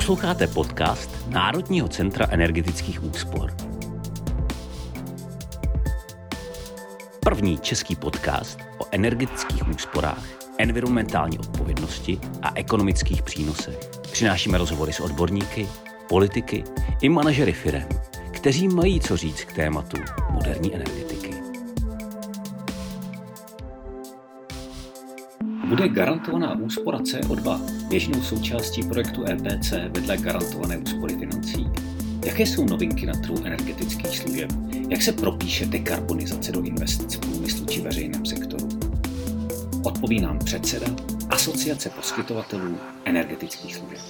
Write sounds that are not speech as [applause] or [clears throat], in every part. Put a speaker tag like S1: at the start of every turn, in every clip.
S1: Posloucháte podcast Národního centra energetických úspor. První český podcast o energetických úsporách, environmentální odpovědnosti a ekonomických přínosech. Přinášíme rozhovory s odborníky, politiky i manažery firem, kteří mají co říct k tématu moderní energetiky. Bude garantovaná úspora CO2 běžnou součástí projektu EPC vedle garantované úspory financí? Jaké jsou novinky na trhu energetických služeb? Jak se propíše dekarbonizace do investic v průmyslu či veřejném sektoru? Odpoví nám předseda Asociace poskytovatelů energetických služeb.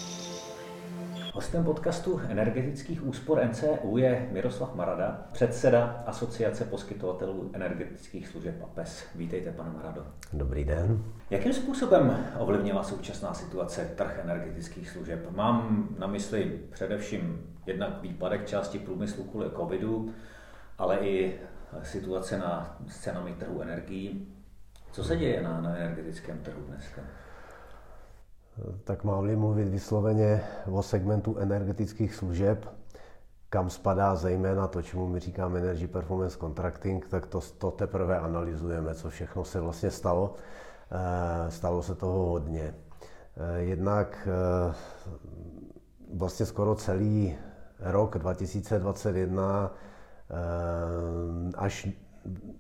S1: Hostem podcastu energetických úspor NCU je Miroslav Marada, předseda Asociace poskytovatelů energetických služeb APES. Vítejte, pane Marado.
S2: Dobrý den.
S1: Jakým způsobem ovlivnila současná situace trh energetických služeb? Mám na mysli především jednak výpadek části průmyslu kvůli covidu, ale i situace na cenami trhu energií. Co se děje na, na energetickém trhu dneska?
S2: Tak mám-li mluvit vysloveně o segmentu energetických služeb, kam spadá zejména to, čemu my říkáme Energy Performance Contracting, tak to, to teprve analyzujeme, co všechno se vlastně stalo. Eh, stalo se toho hodně. Eh, jednak eh, vlastně skoro celý rok 2021 až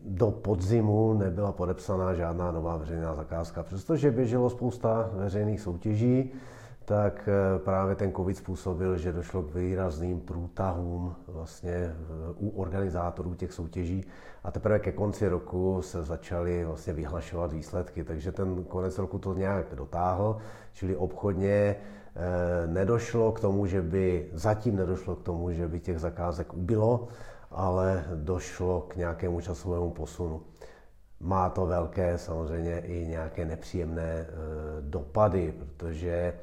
S2: do podzimu nebyla podepsaná žádná nová veřejná zakázka. Přestože běželo spousta veřejných soutěží, tak eh, právě ten COVID způsobil, že došlo k výrazným průtahům vlastně eh, u organizátorů těch soutěží a teprve ke konci roku se začaly vlastně vyhlašovat výsledky, takže ten konec roku to nějak dotáhl, čili obchodně eh, nedošlo k tomu, že by, zatím nedošlo k tomu, že by těch zakázek ubylo, ale došlo k nějakému časovému posunu. Má to velké samozřejmě i nějaké nepříjemné e, dopady, protože e,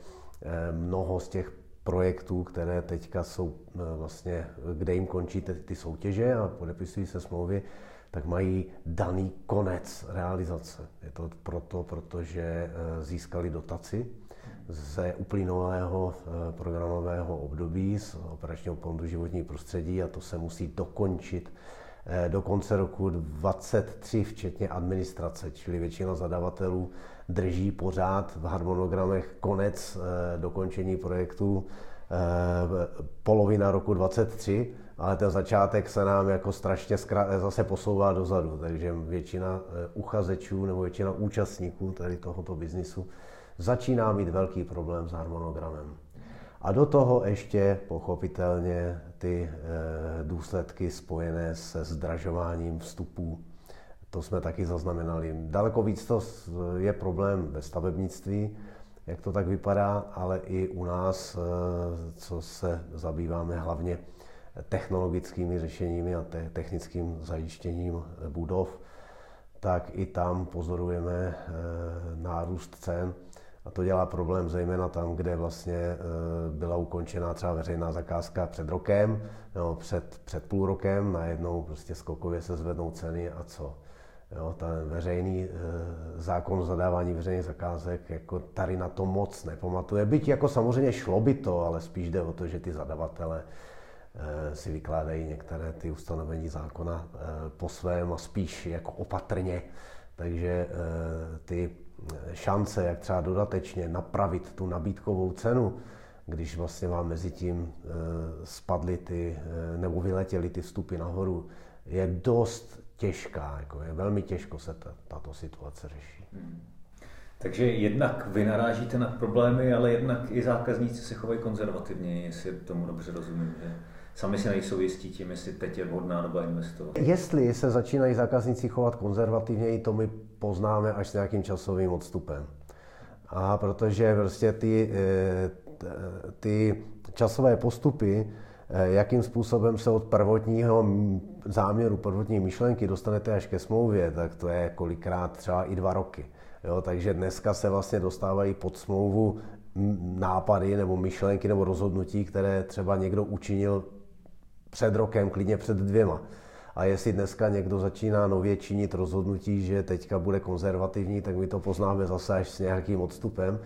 S2: mnoho z těch projektů, které teďka jsou e, vlastně, kde jim končí ty soutěže a podepisují se smlouvy, tak mají daný konec realizace. Je to proto, protože získali dotaci ze uplynulého eh, programového období z operačního fondu životní prostředí a to se musí dokončit eh, do konce roku 2023, včetně administrace, čili většina zadavatelů drží pořád v harmonogramech konec eh, dokončení projektu polovina roku 23, ale ten začátek se nám jako strašně zase posouvá dozadu, takže většina uchazečů nebo většina účastníků tady tohoto biznisu začíná mít velký problém s harmonogramem. A do toho ještě pochopitelně ty eh, důsledky spojené se zdražováním vstupů. To jsme taky zaznamenali. Daleko víc to je problém ve stavebnictví, jak to tak vypadá, ale i u nás, eh, co se zabýváme hlavně technologickými řešeními a technickým zajištěním budov, tak i tam pozorujeme eh, nárůst cen. A to dělá problém zejména tam, kde vlastně eh, byla ukončena třeba veřejná zakázka před rokem, nebo před, před půl rokem, najednou prostě skokově se zvednou ceny a co. Jo, ten veřejný e, zákon o zadávání veřejných zakázek jako tady na to moc nepamatuje. Byť jako samozřejmě šlo by to, ale spíš jde o to, že ty zadavatele e, si vykládají některé ty ustanovení zákona po svém a spíš jako opatrně. Takže ty šance, jak třeba dodatečně napravit tu nabídkovou cenu, když vlastně vám mezi tím eh, spadly ty, eh, nebo vyletěly ty vstupy nahoru, je dost těžká, jako je velmi těžko se ta, tato situace řeší.
S1: Takže jednak vy narážíte na problémy, ale jednak i zákazníci se chovají konzervativně, jestli tomu dobře rozumím. Že? Sami si nejsou jistí tím, jestli teď je vhodná doba investovat.
S2: Jestli se začínají zákazníci chovat konzervativněji, to my poznáme až s nějakým časovým odstupem. A protože prostě ty, eh, ty časové postupy, eh, jakým způsobem se od prvotního záměru, prvotní myšlenky dostanete až ke smlouvě, tak to je kolikrát třeba i dva roky. Jo, takže dneska se vlastně dostávají pod smlouvu nápady nebo myšlenky nebo rozhodnutí, které třeba někdo učinil před rokem, klidně před dvěma. A jestli dneska někdo začíná nově činit rozhodnutí, že teďka bude konzervativní, tak my to poznáme zase až s nějakým odstupem.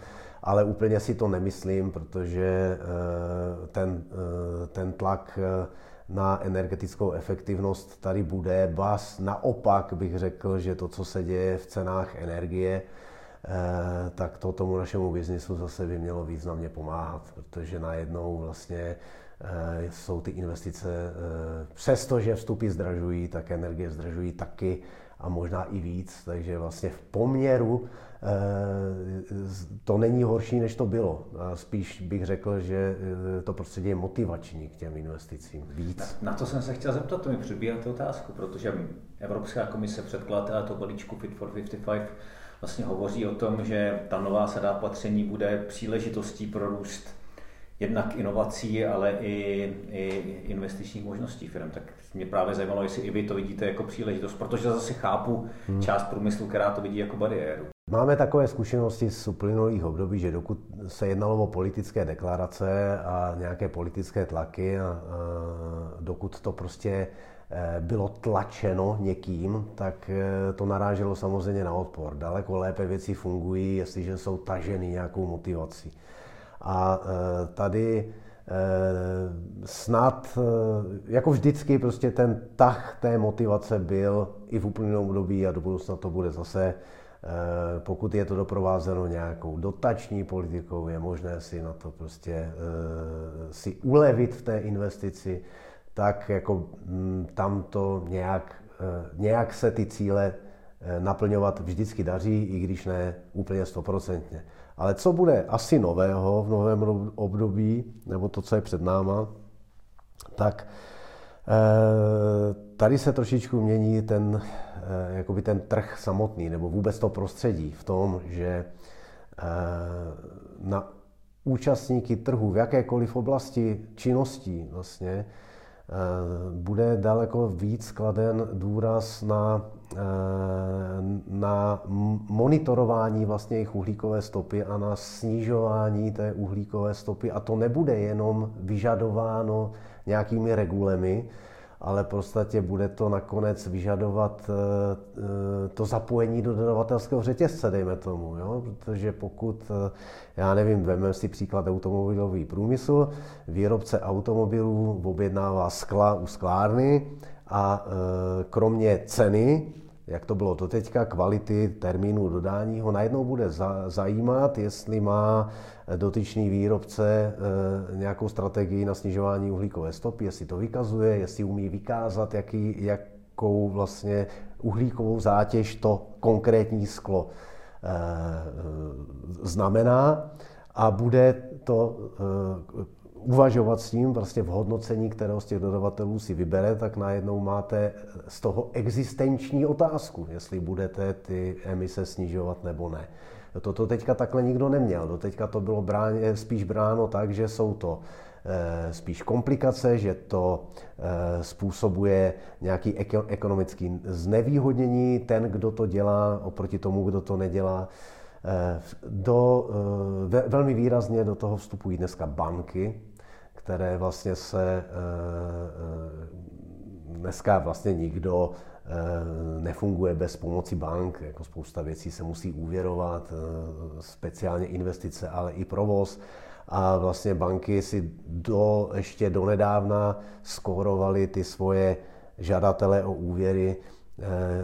S2: ale úplně si to nemyslím, protože ten, ten tlak na energetickou efektivnost tady bude. Bas naopak bych řekl, že to, co se děje v cenách energie, tak to tomu našemu biznisu zase by mělo významně pomáhat, protože najednou vlastně Eh, jsou ty investice, eh, přestože vstupy zdražují, tak energie zdražují taky a možná i víc, takže vlastně v poměru eh, to není horší, než to bylo. Spíš bych řekl, že to prostředí je motivační k těm investicím víc.
S1: Na, na to jsem se chtěl zeptat, to mi přibíjáte otázku, protože Evropská komise předkladatel to balíčku Fit for 55 vlastně hovoří o tom, že ta nová sada opatření bude příležitostí pro růst jednak inovací, ale i, i investičních možností firm. Tak mě právě zajímalo, jestli i vy to vidíte jako příležitost, protože zase chápu hmm. část průmyslu, která to vidí jako bariéru.
S2: Máme takové zkušenosti z uplynulých období, že dokud se jednalo o politické deklarace a nějaké politické tlaky, a, a dokud to prostě e, bylo tlačeno někým, tak e, to naráželo samozřejmě na odpor. Daleko lépe věci fungují, jestliže jsou taženy nějakou motivací. A e, tady e, snad, e, jako vždycky, prostě ten tah té motivace byl i v úplném období a do budoucna to bude zase, pokud je to doprovázeno nějakou dotační politikou, je možné si na to prostě si ulevit v té investici, tak jako tam to nějak, nějak se ty cíle naplňovat vždycky daří, i když ne úplně stoprocentně. Ale co bude asi nového v novém období, nebo to, co je před náma, tak eh, tady se trošičku mění ten, eh, jakoby ten trh samotný, nebo vůbec to prostředí v tom, že eh, na účastníky trhu v jakékoliv oblasti činností vlastně bude daleko víc kladen důraz na na monitorování vlastně jejich uhlíkové stopy a na snižování té uhlíkové stopy. A to nebude jenom vyžadováno nějakými regulemi, ale podstatě bude to nakonec vyžadovat eh, eh, to zapojení do dodavatelského řetězce, dejme tomu. Jo? Protože pokud, já nevím, vezmeme si příklad automobilový průmysl, výrobce automobilů objednává skla u sklárny a kromě ceny jak to bylo doteďka, kvality termínu dodání, ho najednou bude zajímat, jestli má dotyčný výrobce eh, nějakou strategii na snižování uhlíkové stopy, jestli to vykazuje, jestli umí vykázat, jaký, jakou vlastně uhlíkovou zátěž to konkrétní sklo eh, znamená. A bude to uvažovat s tím vlastně v hodnocení, kterého z těch dodavatelů si vybere, tak najednou máte z toho existenční otázku, jestli budete ty emise snižovat nebo ne. Toto teďka takhle nikdo neměl. Doteďka to bylo bráně, spíš bráno tak, že jsou to e, spíš komplikace, že to e, způsobuje nějaký ekonomický znevýhodnění ten, kdo to dělá, oproti tomu, kdo to nedělá. E, do, ve, velmi výrazně do toho vstupují dneska banky, které vlastně se eh, eh, dneska vlastně nikdo eh, nefunguje bez pomoci bank, jako spousta věcí se musí úvěrovat, speciálně investice, ale i provoz. A vlastně banky si do, ještě donedávna skórovaly ty svoje žadatele o úvěry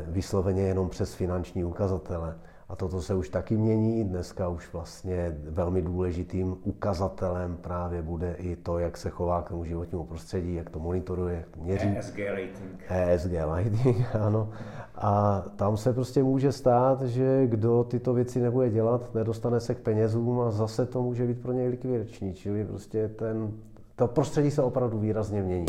S2: vysloveně jenom přes finanční ukazatele. A toto se už taky mění. Dneska už vlastně velmi důležitým ukazatelem právě bude i to, jak se chová k tomu životnímu prostředí, jak to monitoruje, jak to měří.
S1: ESG rating.
S2: ESG rating, [laughs] ano. A tam se prostě může stát, že kdo tyto věci nebude dělat, nedostane se k penězům a zase to může být pro něj likvidační. Čili prostě ten, to prostředí se opravdu výrazně mění.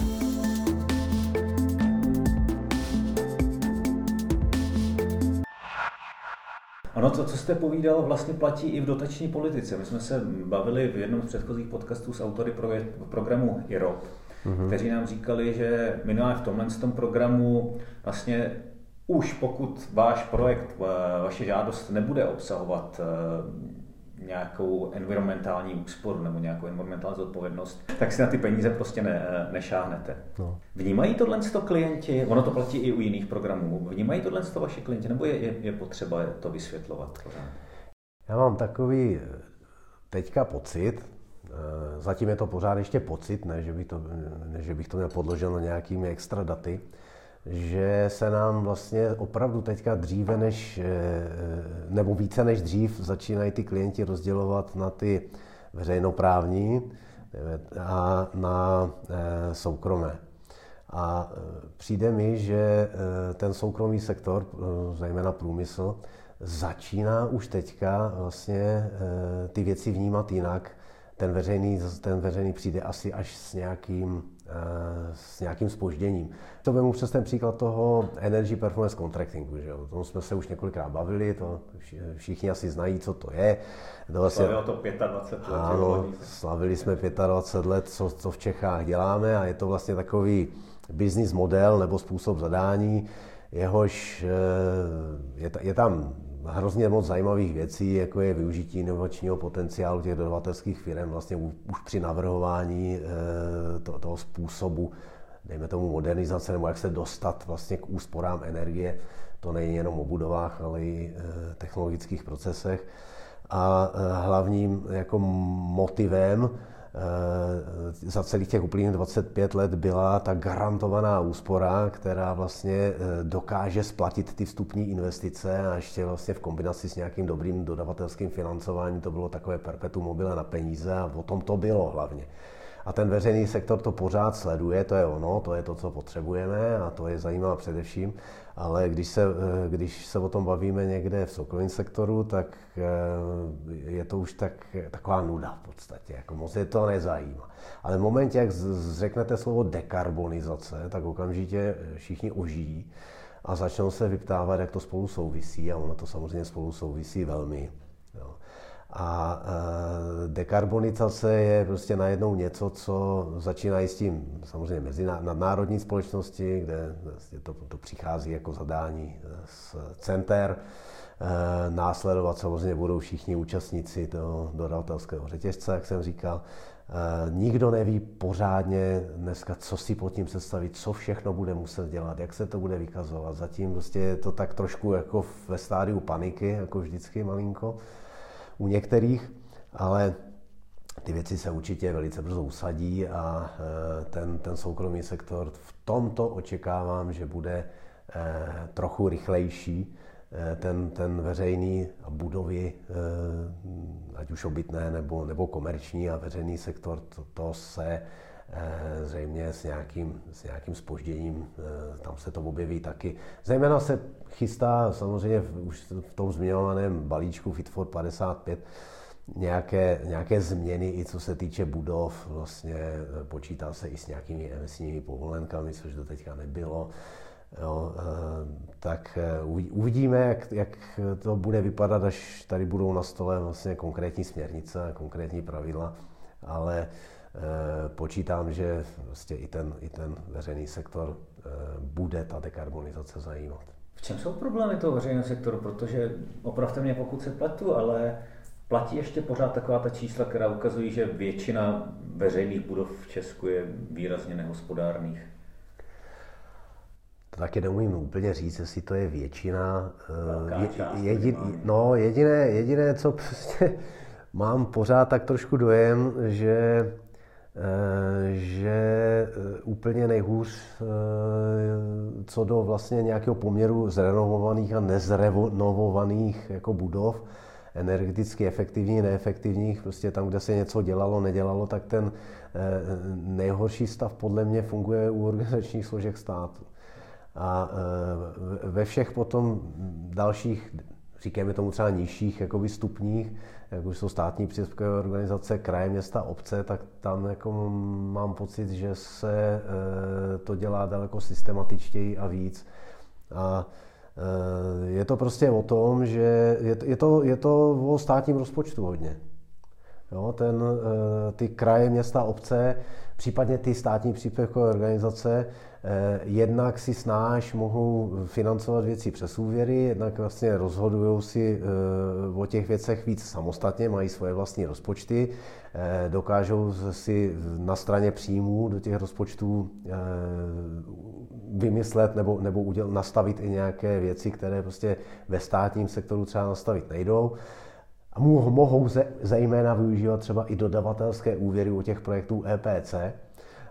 S1: Ono to, co jste povídal, vlastně platí i v dotační politice. My jsme se bavili v jednom z předchozích podcastů s autory pro, programu IROP, mm-hmm. kteří nám říkali, že minulé v tomhle tom programu vlastně už pokud váš projekt, vaše žádost nebude obsahovat eh, nějakou environmentální úsporu nebo nějakou environmentální zodpovědnost, tak si na ty peníze prostě ne, nešáhnete. No. Vnímají tohle to klienti, ono to platí i u jiných programů, vnímají tohle to vaši klienti, nebo je, je, je potřeba to vysvětlovat
S2: Já mám takový teďka pocit, zatím je to pořád ještě pocit, ne že, bych to, ne, že bych to měl podloženo nějakými extra daty, že se nám vlastně opravdu teďka dříve než, nebo více než dřív začínají ty klienti rozdělovat na ty veřejnoprávní a na soukromé. A přijde mi, že ten soukromý sektor, zejména průmysl, začíná už teďka vlastně ty věci vnímat jinak. Ten veřejný, ten veřejný přijde asi až s nějakým, s nějakým spožděním. To vemu přes ten příklad toho Energy Performance Contractingu. Že? O tom jsme se už několikrát bavili, to všichni asi znají, co to je.
S1: To vlastně, Slavilo to 25 let.
S2: Ano, slavili jsme 25 let, co, co v Čechách děláme a je to vlastně takový business model nebo způsob zadání, jehož eh, je, je tam hrozně moc zajímavých věcí, jako je využití inovačního potenciálu těch dodavatelských firm vlastně už při navrhování eh, to, toho způsobu, dejme tomu modernizace, nebo jak se dostat vlastně k úsporám energie. To není jenom o budovách, ale i eh, technologických procesech. A hlavním jako motivem Eh, za celých těch uplynulých 25 let byla ta garantovaná úspora, která vlastně eh, dokáže splatit ty vstupní investice a ještě vlastně v kombinaci s nějakým dobrým dodavatelským financováním to bylo takové perpetuum mobile na peníze a o tom to bylo hlavně. A ten veřejný sektor to pořád sleduje, to je ono, to je to, co potřebujeme a to je zajímavé především. Ale když se, eh, když se o tom bavíme někde v soukromém sektoru, tak eh, je to už tak, taková nuda v podstatě, jako moc je to nezajímá. Ale v momentě, jak řeknete slovo dekarbonizace, tak okamžitě všichni ožijí a začnou se vyptávat, jak to spolu souvisí a ono to samozřejmě spolu souvisí velmi. A e, dekarbonizace je prostě najednou něco, co začíná s tím samozřejmě mezi nadnárodní společnosti, kde vlastně to, to přichází jako zadání z center. E, následovat samozřejmě budou všichni účastníci toho dodavatelského řetězce, jak jsem říkal. Nikdo neví pořádně dneska, co si pod tím představit, co všechno bude muset dělat, jak se to bude vykazovat. Zatím prostě je to tak trošku jako ve stádiu paniky, jako vždycky malinko u některých, ale ty věci se určitě velice brzo usadí a e, ten, ten soukromý sektor v tomto očekávám, že bude e, trochu rychlejší. E, ten, ten veřejný a budovy, ať už obytné nebo, nebo komerční a veřejný sektor, to, to se zřejmě s nějakým, s nějakým spožděním, tam se to objeví taky. Zejména se chystá samozřejmě už v tom zmiňovaném balíčku Fit for 55 nějaké, nějaké změny, i co se týče budov. Vlastně eh, počítá se i s nějakými emisními povolenkami, což do teďka nebylo. Jo, eh, tak eh, uvidíme, jak, jak to bude vypadat, až tady budou na stole vlastně konkrétní směrnice konkrétní pravidla, ale počítám, že vlastně i ten, i ten veřejný sektor bude ta dekarbonizace zajímat.
S1: V čem jsou problémy toho veřejného sektoru? Protože opravdu mě, pokud se pletu, ale platí ještě pořád taková ta čísla, která ukazují, že většina veřejných budov v Česku je výrazně nehospodárných.
S2: To taky neumím úplně říct, jestli to je většina. Eh, je, jedin, no, jediné, jediné, co [laughs] prostě mám pořád tak trošku dojem, že Eh, že eh, úplně nejhůř eh, co do vlastně nějakého poměru zrenovovaných a nezrenovovaných jako budov, energeticky efektivních, neefektivních, prostě tam, kde se něco dělalo, nedělalo, tak ten nejhorší stav podle mě funguje u organizačních složek státu. A ve všech potom dalších, říkáme tomu třeba nižších jakoby stupních, jak už jsou státní příspěvkové organizace, kraje, města, obce, tak tam jako mám pocit, že se eh, to dělá daleko systematičtěji a víc. A eh, je to prostě o tom, že je to, je to, je to o státním rozpočtu hodně. Jo, ten, eh, ty kraje, města, obce, případně ty státní příspěvkové organizace, Eh, jednak si snáš mohou financovat věci přes úvěry, jednak vlastně rozhodují si eh, o těch věcech víc samostatně, mají svoje vlastní rozpočty, dokážou si na straně příjmů do těch rozpočtů vymyslet nebo, nebo uděl, nastavit i nějaké věci, které prostě ve státním sektoru třeba nastavit nejdou. A mohou zejména využívat třeba i dodavatelské úvěry u těch projektů EPC.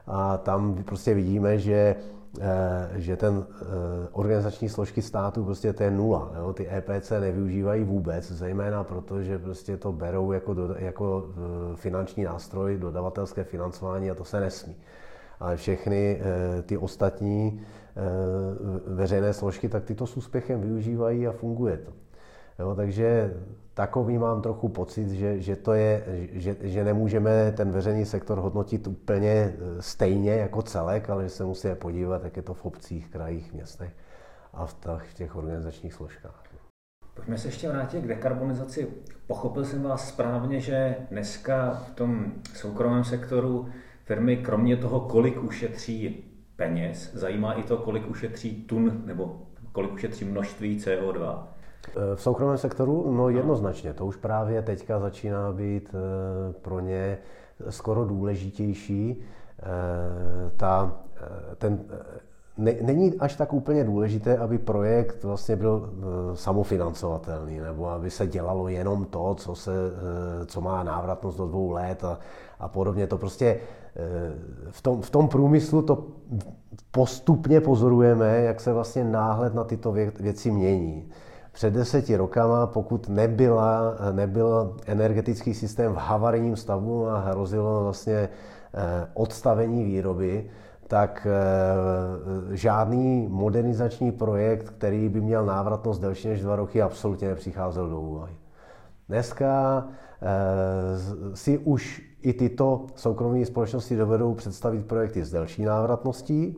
S2: A tam prostě vidíme, že Eh, že ten eh, organizační složky státu prostě to je nula. Jo? Ty EPC nevyužívají vůbec, zejména proto, že prostě to berou jako, do, jako eh, finanční nástroj, dodavatelské financování a to se nesmí. Ale všechny ty ostatní veřejné složky, tak ty to s úspěchem využívají a funguje to. Jo, takže takový mám trochu pocit, že, že, to je, že, že nemůžeme ten veřejný sektor hodnotit úplně e, stejně jako celek, ale že se musíme podívat, jak je to v obcích, krajích, městech a v těch, v těch organizačních složkách.
S1: Pojďme se ještě vrátit k dekarbonizaci. Pochopil jsem vás správně, že dneska v tom soukromém sektoru firmy kromě toho, kolik ušetří peněz, zajímá i to, kolik ušetří tun nebo kolik ušetří množství CO2.
S2: Eh, v soukromém sektoru, no jednoznačně, to už právě teďka začíná být eh, pro ně skoro důležitější. Eh, ta, ten, ne, není až tak úplně důležité, aby projekt vlastně byl samofinancovatelný, nebo aby se dělalo jenom to, co, se, co má návratnost do dvou let a, a podobně. To prostě v tom, v tom průmyslu to postupně pozorujeme, jak se vlastně náhled na tyto věci mění před deseti rokama, pokud nebyla, nebyl energetický systém v havarijním stavu a hrozilo vlastně eh, odstavení výroby, tak eh, žádný modernizační projekt, který by měl návratnost delší než dva roky, absolutně nepřicházel do úvahy. Dneska eh, si už i tyto soukromé společnosti dovedou představit projekty s delší návratností.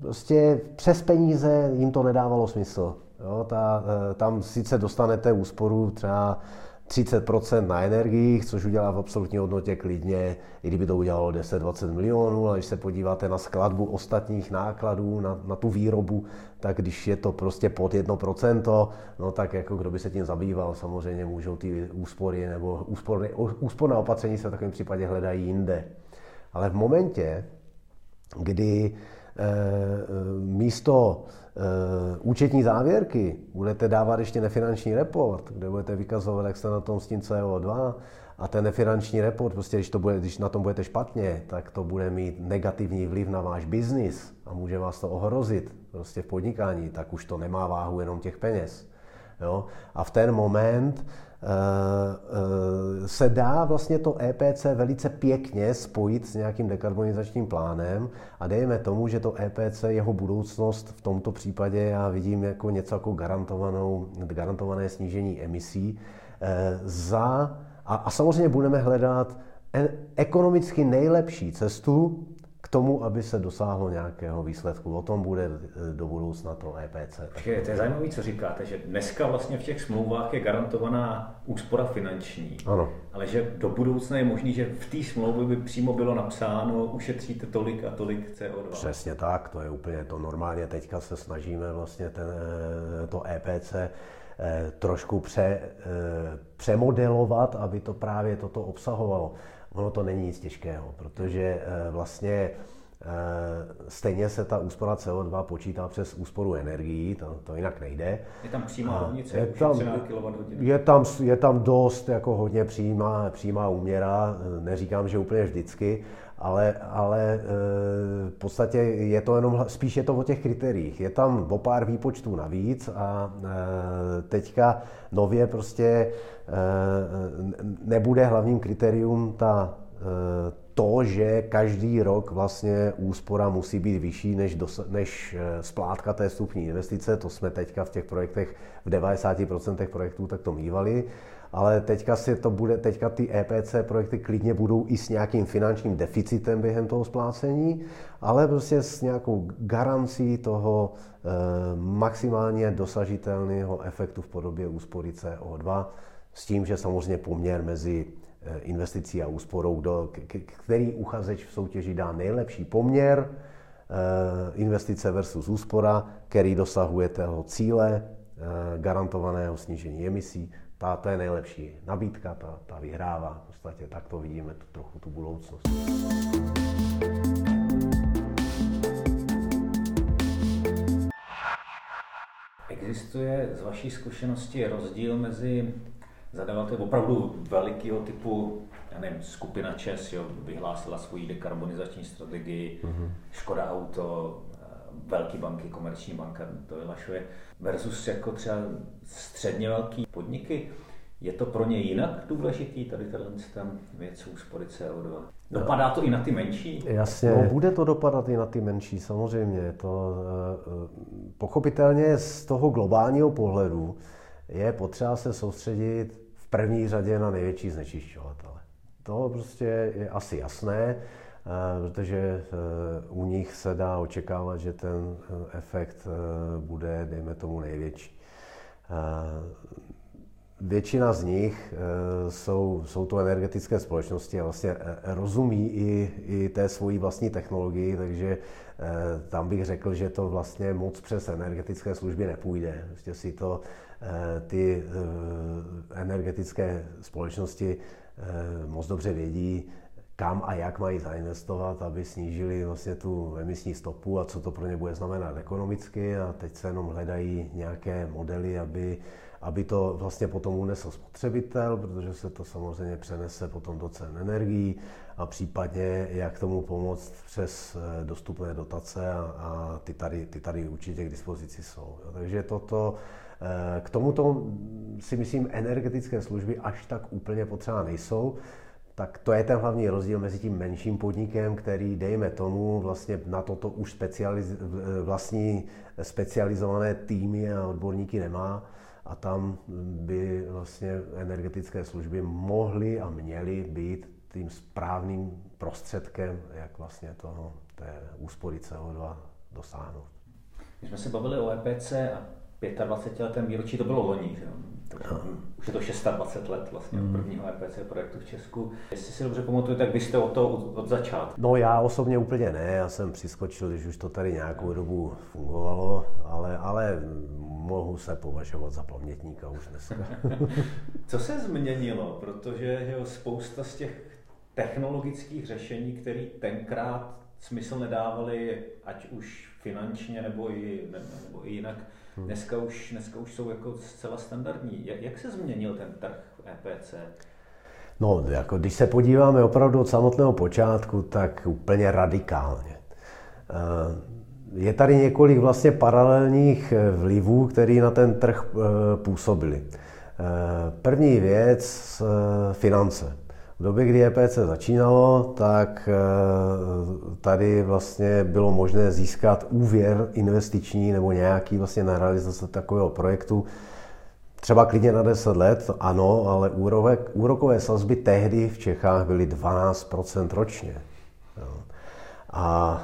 S2: Prostě přes peníze jim to nedávalo smysl. Jo, ta, eh, tam sice dostanete úsporu třeba 30% na energiích, což udělá v absolutní hodnotě klidně, i kdyby to udělalo 10-20 milionů, ale když se podíváte na skladbu ostatních nákladů, na, na tu výrobu, tak když je to prostě pod 1%, no tak jako kdo by se tím zabýval, samozřejmě můžou ty úspory nebo úsporné, úsporné opatření se v takovém případě hledají jinde. Ale v momentě, kdy e, místo Eh, účetní závěrky, budete dávat ještě nefinanční report, kde budete vykazovat, jak jste na tom s tím CO2, a ten nefinanční report, prostě když, to bude, když na tom budete špatně, tak to bude mít negativní vliv na váš biznis a může vás to ohrozit prostě v podnikání, tak už to nemá váhu jenom těch peněz. Jo? A v ten moment Eh, eh, se dá vlastně to EPC velice pěkně spojit s nějakým dekarbonizačním plánem a dejme tomu, že to EPC, jeho budoucnost v tomto případě já vidím jako něco jako garantovanou, garantované snížení emisí eh, za, a, a samozřejmě budeme hledat ekonomicky nejlepší cestu k tomu, aby se dosáhlo nějakého výsledku. O tom bude eh, do budoucna to EPC.
S1: Takže to je zajímavé, co říkáte, že dneska vlastně v těch smlouvách je garantovaná úspora finanční,
S2: ano.
S1: ale že do budoucna je možný, že v té smlouvě by přímo bylo napsáno, ušetříte tolik a tolik CO2.
S2: Přesně tak, to je úplně to normálně. Teďka se snažíme vlastně ten, eh, to EPC eh, trošku pře, přemodelovat, aby to právě toto obsahovalo. Ono to není nic těžkého, protože eh, vlastně eh, stejně se ta úspora CO2 počítá přes úsporu energií, to, to jinak nejde.
S1: Je tam přímá rovnice,
S2: je tam, je tam, je tam dost jako hodně přímá, přímá úměra, neříkám, že úplně vždycky, ale, ale eh, v podstatě je to jenom, spíš je to o těch kritériích. Je tam o pár výpočtů navíc a teďka nově prostě nebude hlavním kritérium ta, to, že každý rok vlastně úspora musí být vyšší než, dos, než splátka té vstupní investice. To jsme teďka v těch projektech, v 90% projektů tak to mývali ale teďka, si to bude, teďka ty EPC projekty klidně budou i s nějakým finančním deficitem během toho splácení, ale prostě s nějakou garancí toho e, maximálně dosažitelného efektu v podobě úspory CO2, s tím, že samozřejmě poměr mezi eh, investicí a úsporou, do, který uchazeč v soutěži dá nejlepší poměr, eh, investice versus úspora, který dosahuje toho cíle garantovaného snížení emisí, ta, to je nejlepší nabídka, ta, ta vyhrává. V podstatě tak to vidíme tu, trochu tu budoucnost.
S1: Existuje z vaší zkušenosti rozdíl mezi zadavatel opravdu velikého typu, já nevím, skupina ČES jo, vyhlásila svoji dekarbonizační strategii, mm-hmm. Škoda Auto, velké banky, komerční banka to vyhlašuje, versus jako třeba středně velké podniky. Je to pro ně jinak důležitý, tady tenhle ten věc úspory CO2? Dopadá to i na ty menší?
S2: Jasně, no, bude to dopadat i na ty menší, samozřejmě. To, eh, pochopitelně z toho globálního pohledu je potřeba se soustředit v první řadě na největší znečišťovatele. To prostě je asi jasné, eh, protože eh, u nich se dá očekávat, že ten efekt bude, dejme tomu, největší. Většina z nich eh, jsou, jsou to energetické společnosti a vlastně eh, rozumí i, i té svojí vlastní technologii, takže eh, tam bych řekl, že to vlastně moc přes energetické služby nepůjde. Prostě si to ty energetické společnosti moc dobře vědí, kam a jak mají zainvestovat, aby snížili vlastně tu emisní stopu a co to pro ně bude znamenat ekonomicky a teď se jenom hledají nějaké modely, aby aby to vlastně potom unesl spotřebitel, protože se to samozřejmě přenese potom do cen energií a případně jak tomu pomoct přes eh, dostupné dotace a, a ty, tady, ty tady určitě k dispozici jsou. Jo. Takže toto, eh, k tomuto si myslím energetické služby až tak úplně potřeba nejsou, tak to je ten hlavní rozdíl mezi tím menším podnikem, který, dejme tomu, vlastně na toto už specializ, vlastní specializované týmy a odborníky nemá, a tam by vlastně energetické služby mohly a měly být tím správným prostředkem, jak vlastně toho, té úspory CO2 dosáhnout.
S1: My jsme se bavili o EPC a 25 letém výročí, to bylo loni, že? už je to 26 let vlastně od hmm. prvního EPC projektu v Česku. Jestli si dobře pamatuju, tak vy jste o to od začátku.
S2: No já osobně úplně ne, já jsem přiskočil, když už to tady nějakou dobu fungovalo, ale, ale mohu se považovat za pamětníka už dneska. [laughs]
S1: Co se změnilo? Protože jo, spousta z těch technologických řešení, které tenkrát smysl nedávaly, ať už finančně nebo i, nebo i jinak. Dneska, už, dneska už jsou jako zcela standardní. Jak, jak se změnil ten trh EPC?
S2: No, jako když se podíváme opravdu od samotného počátku, tak úplně radikálně. Eh, je tady několik vlastně paralelních vlivů, které na ten trh eh, působily. Eh, první věc, finance. V době, kdy EPC začínalo, tak tady vlastně bylo možné získat úvěr investiční nebo nějaký vlastně na realizaci takového projektu. Třeba klidně na 10 let, ano, ale úrokové sazby tehdy v Čechách byly 12% ročně. A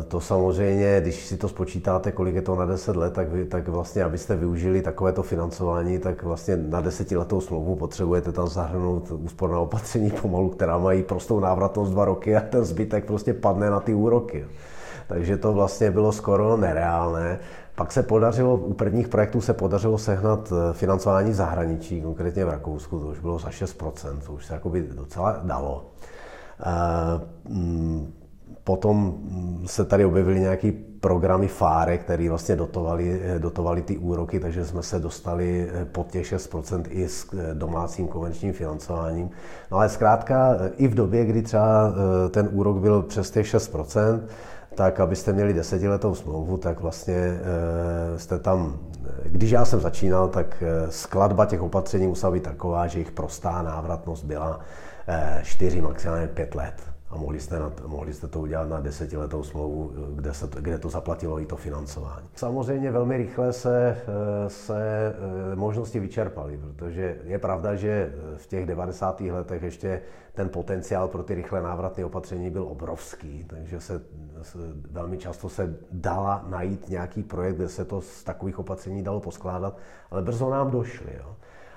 S2: e, to samozřejmě, když si to spočítáte, kolik je to na 10 let, tak, vy, tak vlastně, abyste využili takovéto financování, tak vlastně na desetiletou smlouvu potřebujete tam zahrnout úsporná opatření pomalu, která mají prostou návratnost dva roky a ten zbytek prostě padne na ty úroky. Takže to vlastně bylo skoro nereálné. Pak se podařilo, u prvních projektů se podařilo sehnat e, financování v zahraničí, konkrétně v Rakousku, to už bylo za 6%, to už se jakoby docela dalo. Uh, Potom mm, se tady objevily nějaké programy FARE, které vlastně dotovali, eh, dotovali ty úroky, takže jsme se dostali eh, pod těch 6% i s eh, domácím komerčním financováním. No ale zkrátka i v době, kdy třeba ten úrok byl přes těch 6%, tak abyste měli desetiletou smlouvu, tak vlastně jste tam, když já jsem začínal, tak skladba těch opatření musela být taková, že jejich prostá návratnost byla 4, maximálně 5 let a mohli jste, na, mohli jste to udělat na desetiletou smlouvu, kde, se, kde to zaplatilo i to financování. Samozřejmě velmi rychle se, eh, se eh, možnosti vyčerpaly, protože je pravda, že v těch 90. letech ještě ten potenciál pro ty rychlé návratné opatření byl obrovský, takže se, se velmi často se dala najít nějaký projekt, kde se to z takových opatření dalo poskládat, ale brzo nám došly. Jo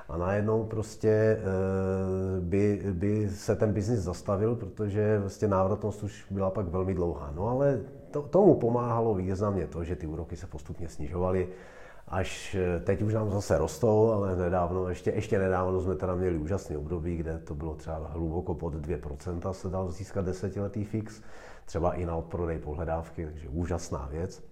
S2: a najednou prostě eh, by, by se ten biznis zastavil, protože vlastně návratnost už byla pak velmi dlouhá. No ale to, tomu pomáhalo významně to, že ty úroky se postupně snižovaly, až eh, teď už nám zase rostou, ale nedávno, ještě, ještě nedávno jsme teda měli úžasný období, kde to bylo třeba hluboko pod 2% se dal získat desetiletý fix, třeba i na odprodej pohledávky, takže úžasná věc.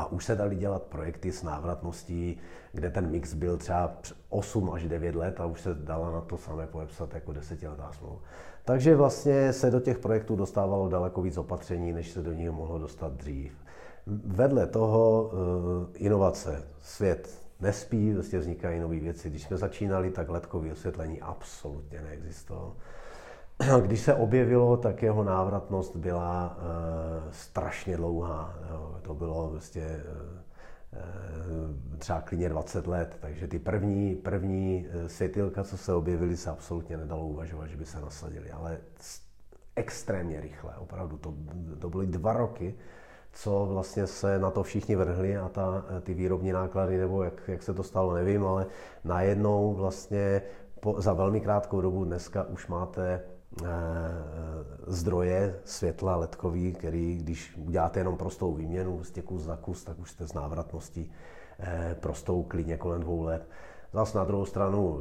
S2: A už se dali dělat projekty s návratností, kde ten mix byl třeba 8 až 9 let a už se dala na to samé podepsat jako desetiletá smlouva. Takže vlastně se do těch projektů dostávalo daleko víc opatření, než se do nich mohlo dostat dřív. Vedle toho eh, inovace, svět nespí, vlastně vznikají nové věci. Když jsme začínali, tak ledkové osvětlení absolutně neexistovalo. [clears throat] Když se objevilo, tak jeho návratnost byla uh, strašně dlouhá. Jo. To bylo vlastně uh, třeba klidně 20 let, takže ty první, první světilka, co se objevily, se absolutně nedalo uvažovat, že by se nasadili, ale extrémně rychle, opravdu. To, to byly dva roky, co vlastně se na to všichni vrhli a ta, ty výrobní náklady, nebo jak, jak se to stalo, nevím, ale najednou vlastně po, za velmi krátkou dobu dneska už máte zdroje světla ledkový, který, když uděláte jenom prostou výměnu, z kus za kus, tak už jste s návratností eh, prostou klidně kolem dvou let. Zase na druhou stranu,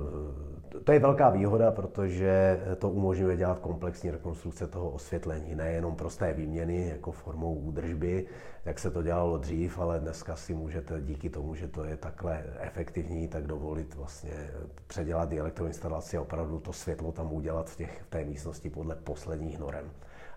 S2: eh, to je velká výhoda, protože to umožňuje dělat komplexní rekonstrukce toho osvětlení, nejenom prosté výměny jako formou údržby, jak se to dělalo dřív, ale dneska si můžete díky tomu, že to je takhle efektivní, tak dovolit vlastně předělat i elektroinstalaci a opravdu to světlo tam udělat v, těch, v té místnosti podle posledních norem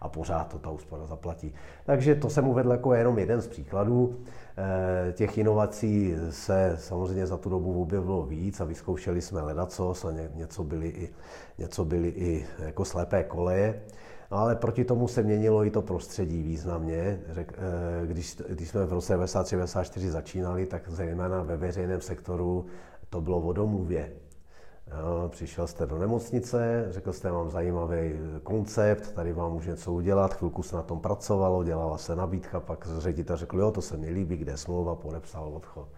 S2: a pořád to ta úspora zaplatí. Takže to jsem uvedl jako jenom jeden z příkladů. Eh, těch inovací se samozřejmě za tu dobu objevilo víc a vyzkoušeli jsme ledacos a něco byly i, něco byly i jako slepé koleje. Ale proti tomu se měnilo i to prostředí významně. Eh, když, když jsme v roce 1993-1994 začínali, tak zejména ve veřejném sektoru to bylo o domluvě. Jo, přišel jste do nemocnice, řekl jste, mám zajímavý koncept, tady vám můžu něco udělat, chvilku se na tom pracovalo, dělala se nabídka, pak ředitel řekl, jo, to se mi líbí, kde smlouva, podepsal odchod.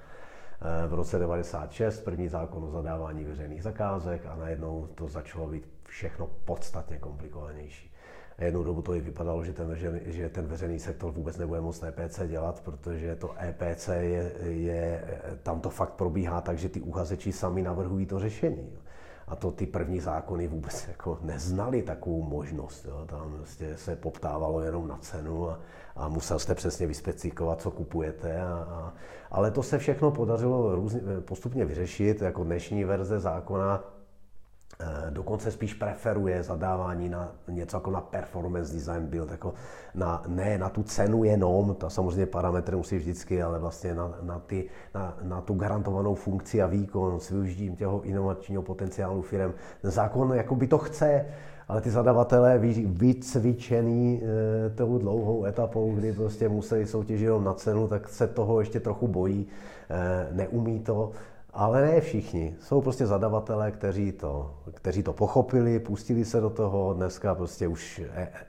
S2: Eh, v roce 96 první zákon o zadávání veřejných zakázek a najednou to začalo být všechno podstatně komplikovanější. A jednou dobu to i vypadalo, že ten, veřejný, že ten veřejný sektor vůbec nebude moct EPC dělat, protože to EPC je, je, tam to fakt probíhá tak, že ty uchazeči sami navrhují to řešení. A to ty první zákony vůbec jako neznali takovou možnost. Jo. Tam vlastně se poptávalo jenom na cenu a, a musel jste přesně vyspecifikovat, co kupujete. A, a, ale to se všechno podařilo různě, postupně vyřešit. Jako dnešní verze zákona Eh, dokonce spíš preferuje zadávání na něco jako na performance design build, jako na, ne na tu cenu jenom, to samozřejmě parametry musí vždycky, ale vlastně na, na, ty, na, na tu garantovanou funkci a výkon s využitím těho inovačního potenciálu firm. Ten zákon jako by to chce, ale ty zadavatelé vycvičený e, tou dlouhou etapou, kdy prostě museli soutěžit jenom na cenu, tak se toho ještě trochu bojí, e, neumí to ale ne všichni. Jsou prostě zadavatelé, kteří to, kteří to pochopili, pustili se do toho. Dneska prostě už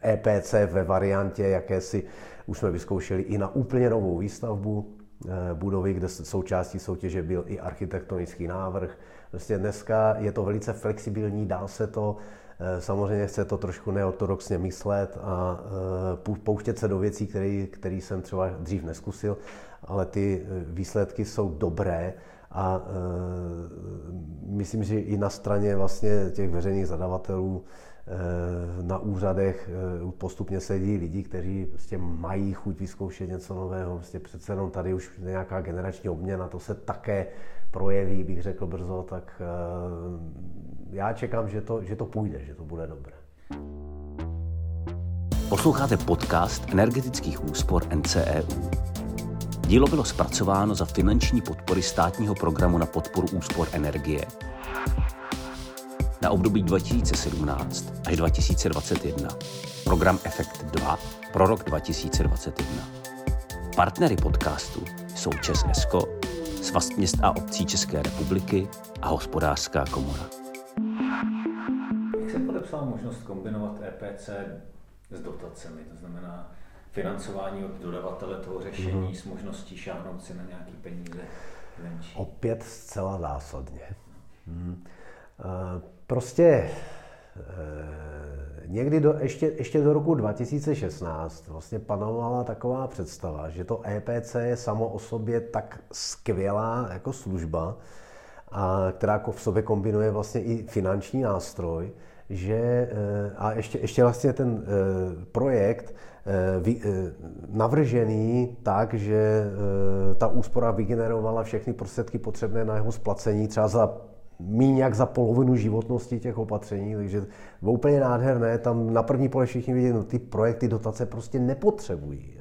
S2: EPC ve variantě, jakési už jsme vyzkoušeli i na úplně novou výstavbu eh, budovy, kde součástí soutěže byl i architektonický návrh. Prostě dneska je to velice flexibilní, dá se to, eh, samozřejmě chce to trošku neortodoxně myslet a eh, pouštět se do věcí, které jsem třeba dřív neskusil, ale ty výsledky jsou dobré a e, myslím, že i na straně vlastně těch veřejných zadavatelů e, na úřadech e, postupně sedí lidi, kteří prostě mají chuť vyzkoušet něco nového. Prostě přece jenom tady už nějaká generační obměna, to se také projeví, bych řekl brzo, tak já čekám, že to, že to půjde, že to bude dobré.
S1: Posloucháte podcast energetických úspor NCEU. Dílo bylo zpracováno za finanční podpory státního programu na podporu úspor energie na období 2017 až 2021. Program Efekt 2 pro rok 2021. Partnery podcastu jsou Čes Esko, Svaz měst a obcí České republiky a Hospodářská komora. Jak se podepsala možnost kombinovat EPC s dotacemi? To znamená, financování od dodavatele toho řešení mm-hmm. s možností šáhnout si na nějaký peníze venčí?
S2: Opět zcela zásadně. Mm. Prostě e, někdy do, ještě, ještě do roku 2016 vlastně panovala taková představa, že to EPC je samo o sobě tak skvělá jako služba, a která v sobě kombinuje vlastně i finanční nástroj, že, a ještě, ještě vlastně ten projekt navržený tak, že ta úspora vygenerovala všechny prostředky potřebné na jeho splacení třeba za míň jak za polovinu životnosti těch opatření, takže bylo úplně nádherné. Tam na první pole všichni viděli, no ty projekty dotace prostě nepotřebují.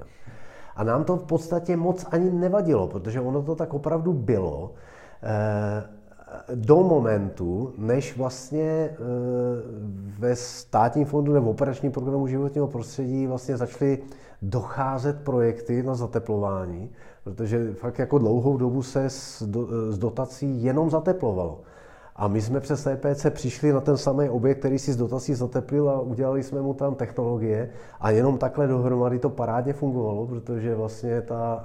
S2: A nám to v podstatě moc ani nevadilo, protože ono to tak opravdu bylo eh, do momentu, než vlastně eh, ve státním fondu nebo operačním programu životního prostředí vlastně začaly docházet projekty na zateplování, protože fakt jako dlouhou dobu se s dotací jenom zateplovalo. A my jsme přes EPC přišli na ten samý objekt, který si z dotací zateplil a udělali jsme mu tam technologie a jenom takhle dohromady to parádně fungovalo, protože vlastně ta,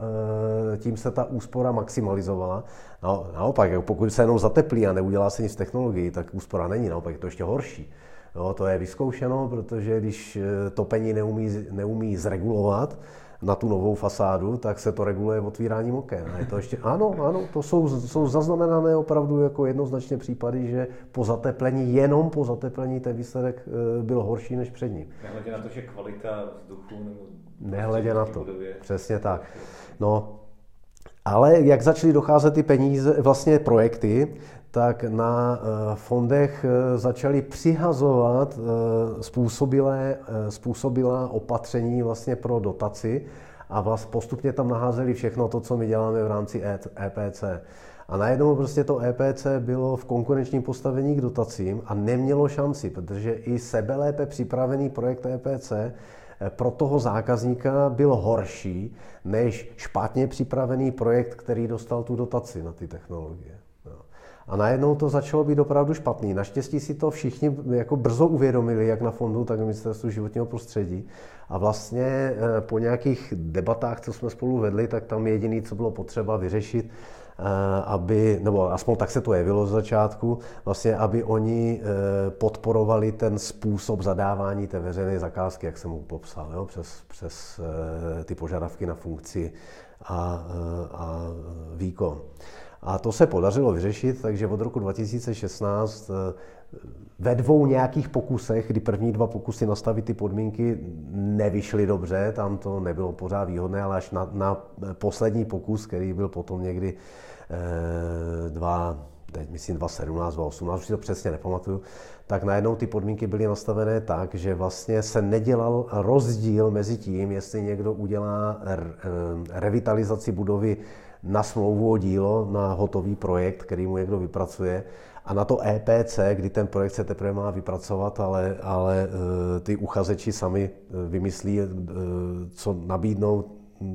S2: eh, tím se ta úspora maximalizovala. No, naopak, pokud se jenom zateplí a neudělá se nic v technologii, tak úspora není, naopak je to ještě horší. Jo, to je vyzkoušeno, protože když eh, topení neumí, neumí zregulovat, na tu novou fasádu, tak se to reguluje otvíráním oken. A je to ještě, ano, ano, to jsou, jsou zaznamenané opravdu jako jednoznačně případy, že po zateplení, jenom po zateplení ten výsledek eh, byl horší než před ním.
S1: Nehledě na to, že kvalita vzduchu nebo
S2: Nehledě na to, budově. přesně tak. No, ale jak začaly docházet ty peníze, vlastně projekty, tak na eh, fondech eh, začaly přihazovat eh, způsobilé, způsobilá opatření vlastně pro dotaci a vlastně postupně tam naházeli všechno to, co my děláme v rámci EPC. E a najednou prostě to EPC bylo v konkurenčním postavení k dotacím a nemělo šanci, protože i sebelépe připravený projekt EPC pro toho zákazníka byl horší než špatně připravený projekt, který dostal tu dotaci na ty technologie. A najednou to začalo být opravdu špatný. Naštěstí si to všichni jako brzo uvědomili, jak na fondu, tak na ministerstvu životního prostředí. A vlastně eh, po nějakých debatách, co jsme spolu vedli, tak tam jediné, co bylo potřeba vyřešit, eh, aby, nebo aspoň tak se to jevilo z začátku, vlastně, aby oni eh, podporovali ten způsob zadávání té veřejné zakázky, jak jsem mu popsal, jo, přes, přes ty požadavky na funkci a, a výkon. A to se podařilo vyřešit, takže od roku 2016 eh, ve dvou nějakých pokusech, kdy první dva pokusy nastavit ty podmínky nevyšly dobře, tam to nebylo pořád výhodné, ale až na, na poslední pokus, který byl potom někdy eh, dva, teď myslím 2017, 2018, už si to přesně nepamatuju, tak najednou ty podmínky byly nastavené tak, že vlastně se nedělal rozdíl mezi tím, jestli někdo udělá eh, revitalizaci budovy na smlouvu o dílo, na hotový projekt, který mu někdo vypracuje, a na to EPC, kdy ten projekt se teprve má vypracovat, ale, ale e, ty uchazeči sami e, vymyslí, e, co nabídnou,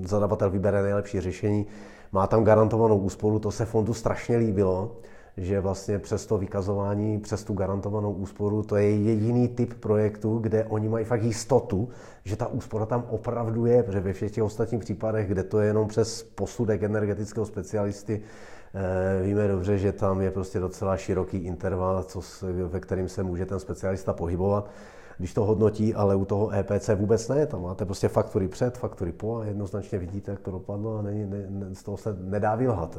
S2: zadavatel vybere nejlepší řešení, má tam garantovanou úsporu, to se fondu strašně líbilo, že vlastně přes to vykazování, přes tu garantovanou úsporu, to je jediný typ projektu, kde oni mají fakt jistotu, že ta úspora tam opravdu je, protože ve všech těch ostatních případech, kde to je jenom přes posudek energetického specialisty, eh, Víme dobře, že tam je prostě docela široký interval, co, ve kterým se může ten specialista pohybovat, když to hodnotí, ale u toho EPC vůbec ne. Tam máte prostě faktury před, faktury po a jednoznačně vidíte, jak to dopadlo a není, ne, z toho se nedá vylhat.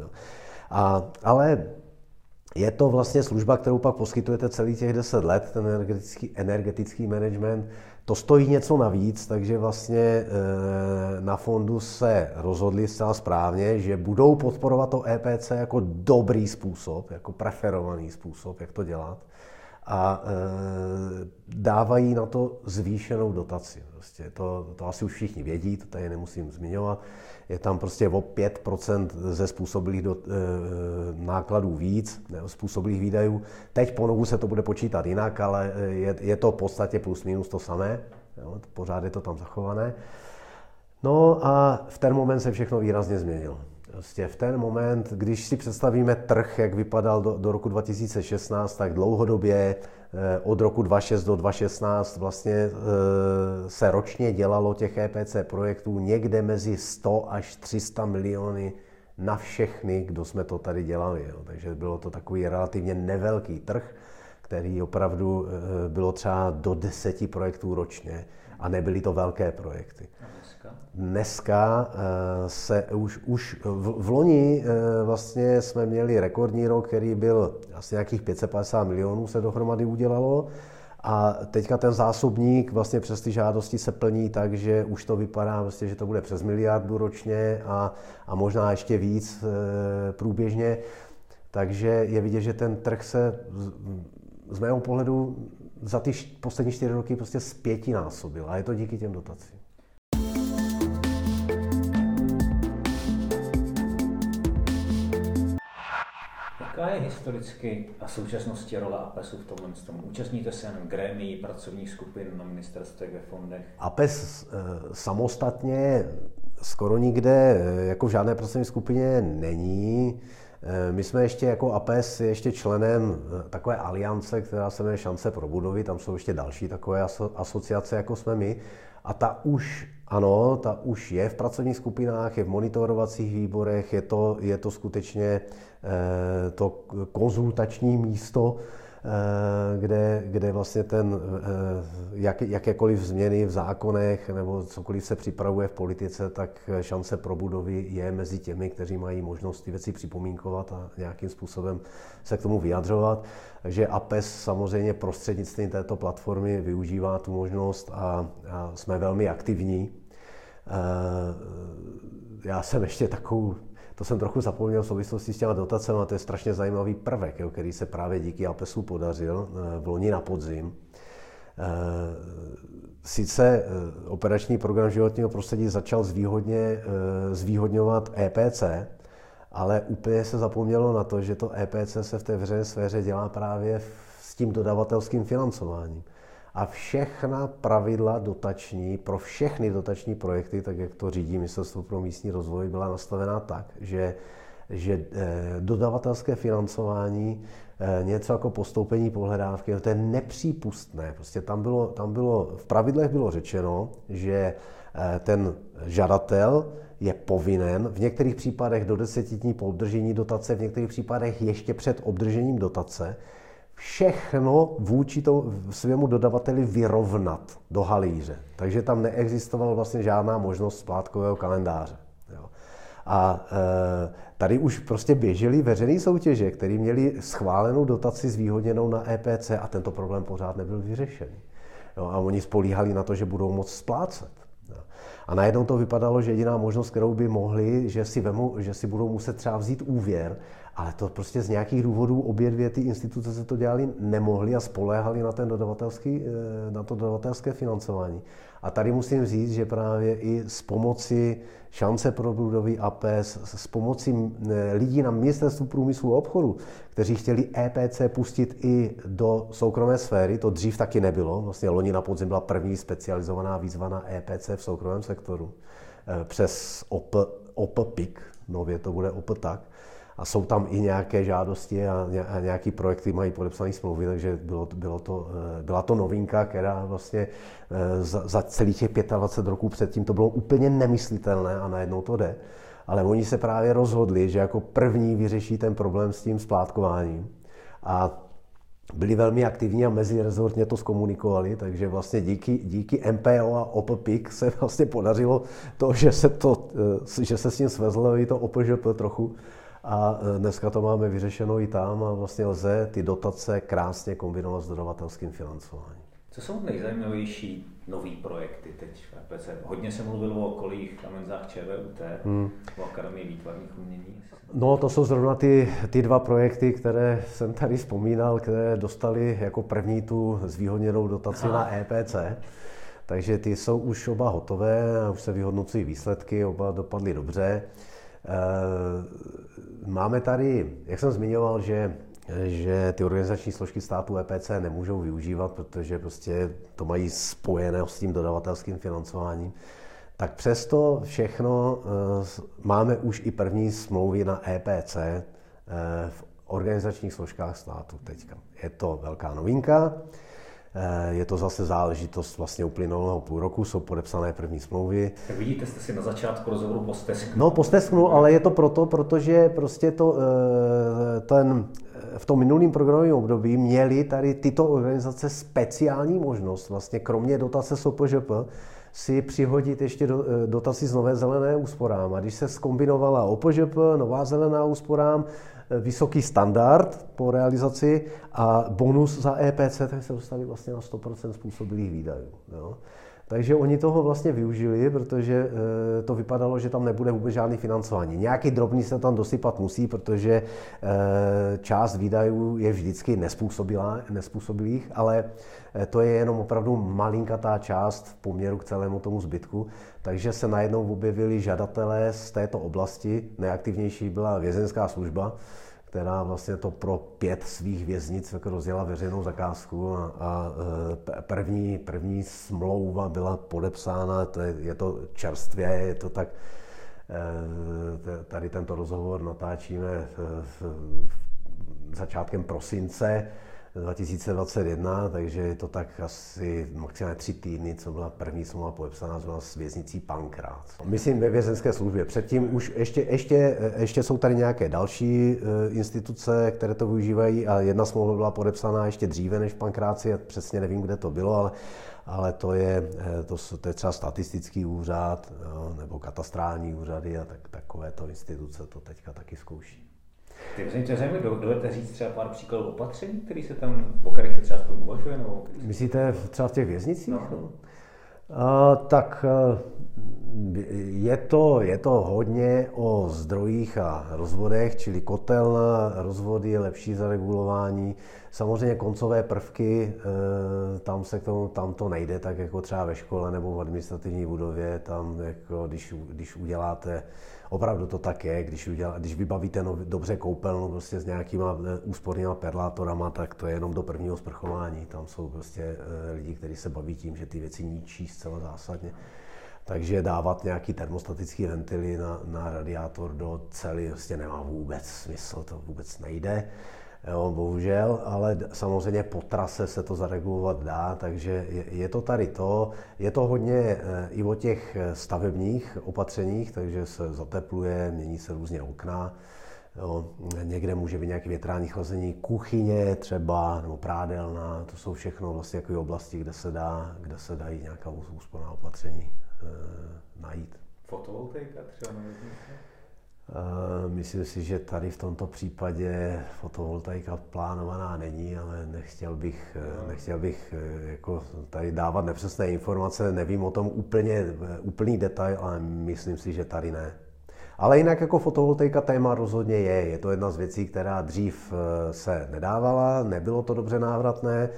S2: A, ale je to vlastně služba, kterou pak poskytujete celý těch 10 let, ten energetický, energetický management. To stojí něco navíc, takže vlastně eh, na fondu se rozhodli zcela správně, že budou podporovat to EPC jako dobrý způsob, jako preferovaný způsob, jak to dělat a e, dávají na to zvýšenou dotaci. Prostě to, to asi už všichni vědí, to tady nemusím zmiňovat. Je tam prostě o 5% ze způsobilých do, e, nákladů víc, ne, způsobilých výdajů. Teď po novu se to bude počítat jinak, ale je, je to v podstatě plus minus to samé. Jo, pořád je to tam zachované. No a v ten moment se všechno výrazně změnilo. Prostě v ten moment, když si představíme trh, jak vypadal do, do roku 2016, tak dlouhodobě eh, od roku 2006 do 2016 vlastně eh, se ročně dělalo těch EPC projektů někde mezi 100 až 300 miliony na všechny, kdo jsme to tady dělali. Jo. Takže bylo to takový relativně nevelký trh, který opravdu eh, bylo třeba do deseti projektů ročně a nebyly to velké projekty. Dneska eh, se už, už v, v loni eh, vlastně jsme měli rekordní rok, který byl asi nějakých 550 milionů se dohromady udělalo A teďka ten zásobník vlastně přes ty žádosti se plní tak, že už to vypadá, vlastně, že to bude přes miliardu ročně a, a možná ještě víc e, průběžně. Takže je vidět, že ten trh se z mého pohledu za ty poslední čtyři roky prostě násobil a je to díky těm dotacím.
S1: Jaká je historicky a současnosti role APESu v tomhle tom? Účastníte se jen grémií, pracovních skupin na ministerstvech, ve fondech?
S2: APES e, samostatně skoro nikde, e, jako v žádné pracovní skupině není. E, my jsme ještě jako APES ještě členem takové aliance, která se jmenuje Šance pro budovy, tam jsou ještě další takové asociace, jako jsme my. A ta už, ano, ta už je v pracovních skupinách, je v monitorovacích výborech, je to, je to skutečně Eh, to konzultační místo, eh, kde, kde vlastně ten, eh, jak, jakékoliv změny v zákonech nebo cokoliv se připravuje v politice, tak šance pro budovy je mezi těmi, kteří mají možnost ty věci připomínkovat a nějakým způsobem se k tomu vyjadřovat. Takže APES samozřejmě prostřednictvím této platformy využívá tu možnost a, a jsme velmi aktivní. Já jsem ještě takovou to jsem trochu zapomněl v souvislosti s těma dotacemi, to je strašně zajímavý prvek, jo, který se právě díky APESu podařil eh, v loni na podzim. Eh, sice eh, operační program životního prostředí začal zvýhodně, zvýhodňovat EPC, ale úplně se zapomnělo na to, že to EPC se v té veřejné sféře dělá právě s tím dodavatelským financováním a všechna pravidla dotační pro všechny dotační projekty, tak jak to řídí Ministerstvo pro místní rozvoj, byla nastavená tak, že, že eh, dodavatelské financování eh, něco jako postoupení pohledávky, to je nepřípustné. Prostě tam bylo, tam bylo, v pravidlech bylo řečeno, že eh, ten žadatel je povinen v některých případech do deseti dní po obdržení dotace, v některých případech ještě před obdržením dotace všechno vůči to, svému dodavateli vyrovnat do halíře. Takže tam neexistovala vlastně žádná možnost splátkového kalendáře. Jo. A e, tady už prostě běžely veřejné soutěže, které měly schválenou dotaci zvýhodněnou na EPC a tento problém pořád nebyl vyřešený. Jo, a oni spolíhali na to, že budou moct splácet. Jo. A najednou to vypadalo, že jediná možnost, kterou by mohli, že si, vemu, že si budou muset třeba vzít úvěr ale to prostě z nějakých důvodů obě dvě ty instituce se to dělali nemohly a spoléhali na, ten dodavatelský, eh, na to dodavatelské financování. A tady musím říct, že právě i s pomocí šance pro budovy APS, s pomocí eh, lidí na ministerstvu průmyslu a obchodu, kteří chtěli EPC pustit i do soukromé sféry, to dřív taky nebylo. Vlastně loni na podzim byla první specializovaná výzva na EPC v soukromém sektoru eh, přes OP, OPPIC, nově to bude OPTAK, a jsou tam i nějaké žádosti a nějaký projekty mají podepsané smlouvy, takže bylo, bylo to, eh, byla to novinka, která vlastně eh, za, za celých těch 25 roků předtím to bylo úplně nemyslitelné a najednou to jde. Ale oni se právě rozhodli, že jako první vyřeší ten problém s tím splátkováním. A byli velmi aktivní a mezirezortně to zkomunikovali, takže vlastně díky, díky MPO a OPPIC se vlastně podařilo to, že se, to, eh, že se s tím svezlo i to OPŽP trochu a e, dneska to máme vyřešeno i tam a vlastně lze ty dotace krásně kombinovat s dodavatelským financováním.
S1: Co jsou nejzajímavější nový projekty teď v EPC? Hodně se mluvilo o kolích a menzách ČVUT, hmm. o Akademii výtvarných umění.
S2: No, to jsou zrovna ty, ty dva projekty, které jsem tady vzpomínal, které dostali jako první tu zvýhodněnou dotaci Aha. na EPC. Takže ty jsou už oba hotové, už se vyhodnocují výsledky, oba dopadly dobře. Eh, máme tady, jak jsem zmiňoval, že že ty organizační složky státu EPC nemůžou využívat, protože prostě to mají spojené s tím dodavatelským financováním. Tak přesto všechno eh, máme už i první smlouvy na EPC eh, v organizačních složkách státu teďka. Je to velká novinka. Eh, je to zase záležitost vlastně uplynulého půl roku, jsou podepsané první smlouvy.
S1: Tak vidíte, jste si na začátku rozhovoru postesknul.
S2: No postesknul, ale je to proto, protože prostě to, eh, ten, v tom minulém programovém období měly tady tyto organizace speciální možnost, vlastně kromě dotace SOPŽP, si přihodit ještě do, eh, dotaci z Nové zelené úsporám. A když se skombinovala OPŽP, Nová zelená úsporám, eh, vysoký standard po realizaci a bonus za EPC, tak se dostali vlastně na 100% způsobilých výdajů. Jo. Takže oni toho vlastně využili, protože eh, to vypadalo, že tam nebude vůbec žádný financování. Nějaký drobný se tam dosypat musí, protože eh, část výdajů je vždycky nespůsobilých, ale eh, to je jenom opravdu malinkatá část v poměru k celému tomu zbytku. Takže se najednou objevili žadatelé z této oblasti. Nejaktivnější byla vězenská služba, která vlastně to pro pět svých věznic jako rozjela veřejnou zakázku a, a e, první, první smlouva byla podepsána, to je, je to čerstvě, je to tak, e, tady tento rozhovor natáčíme začátkem prosince, 2021, takže je to tak asi maximálně tři týdny, co byla první smlouva podepsána s věznicí Pankrát. Myslím ve vězenské službě. Předtím už ještě, ještě, ještě jsou tady nějaké další eh, instituce, které to využívají a jedna smlouva byla podepsána ještě dříve než v Pankráci, já přesně nevím, kde to bylo, ale ale to je, eh, to, to je třeba statistický úřad nebo katastrální úřady a tak, takovéto instituce to teďka taky zkouší.
S1: Ty mě zajímavé, dovedete říct třeba pár příkladů opatření, které se tam, o kterých se třeba aspoň uvažuje? Nebo
S2: Myslíte třeba v těch věznicích? No. No? A, tak je to, je to hodně o zdrojích a rozvodech, čili kotelna, rozvody, lepší zaregulování. Samozřejmě koncové prvky, e, tam se k tomu, tam to nejde, tak jako třeba ve škole nebo v administrativní budově, tam jako když, když uděláte opravdu to tak je, když, udělá, když vybavíte no, dobře koupelnu prostě s nějakýma eh, úspornýma perlátorama, tak to je jenom do prvního sprchování. Tam jsou prostě eh, lidi, kteří se baví tím, že ty věci ničí zcela zásadně. Takže dávat nějaký termostatický ventily na, na radiátor do cely prostě nemá vůbec smysl, to vůbec nejde jo, bohužel, ale samozřejmě po trase se to zaregulovat dá, takže je, je to tady to. Je to hodně e, i o těch stavebních opatřeních, takže se zatepluje, mění se různě okna, jo, někde může být nějaké větrání chlazení, kuchyně třeba, nebo prádelna, to jsou všechno vlastně jako oblasti, kde se, dá, kde se dají nějaká úsporná opatření e, najít.
S1: Fotovoltaika třeba
S2: Myslím si, že tady v tomto případě fotovoltaika plánovaná není, ale nechtěl bych, nechtěl bych eh, jako tady dávat nepřesné informace, nevím o tom úplně, eh, úplný detail, ale myslím si, že tady ne. Ale jinak jako fotovoltaika téma rozhodně je. Je to jedna z věcí, která dřív eh, se nedávala, nebylo to dobře návratné.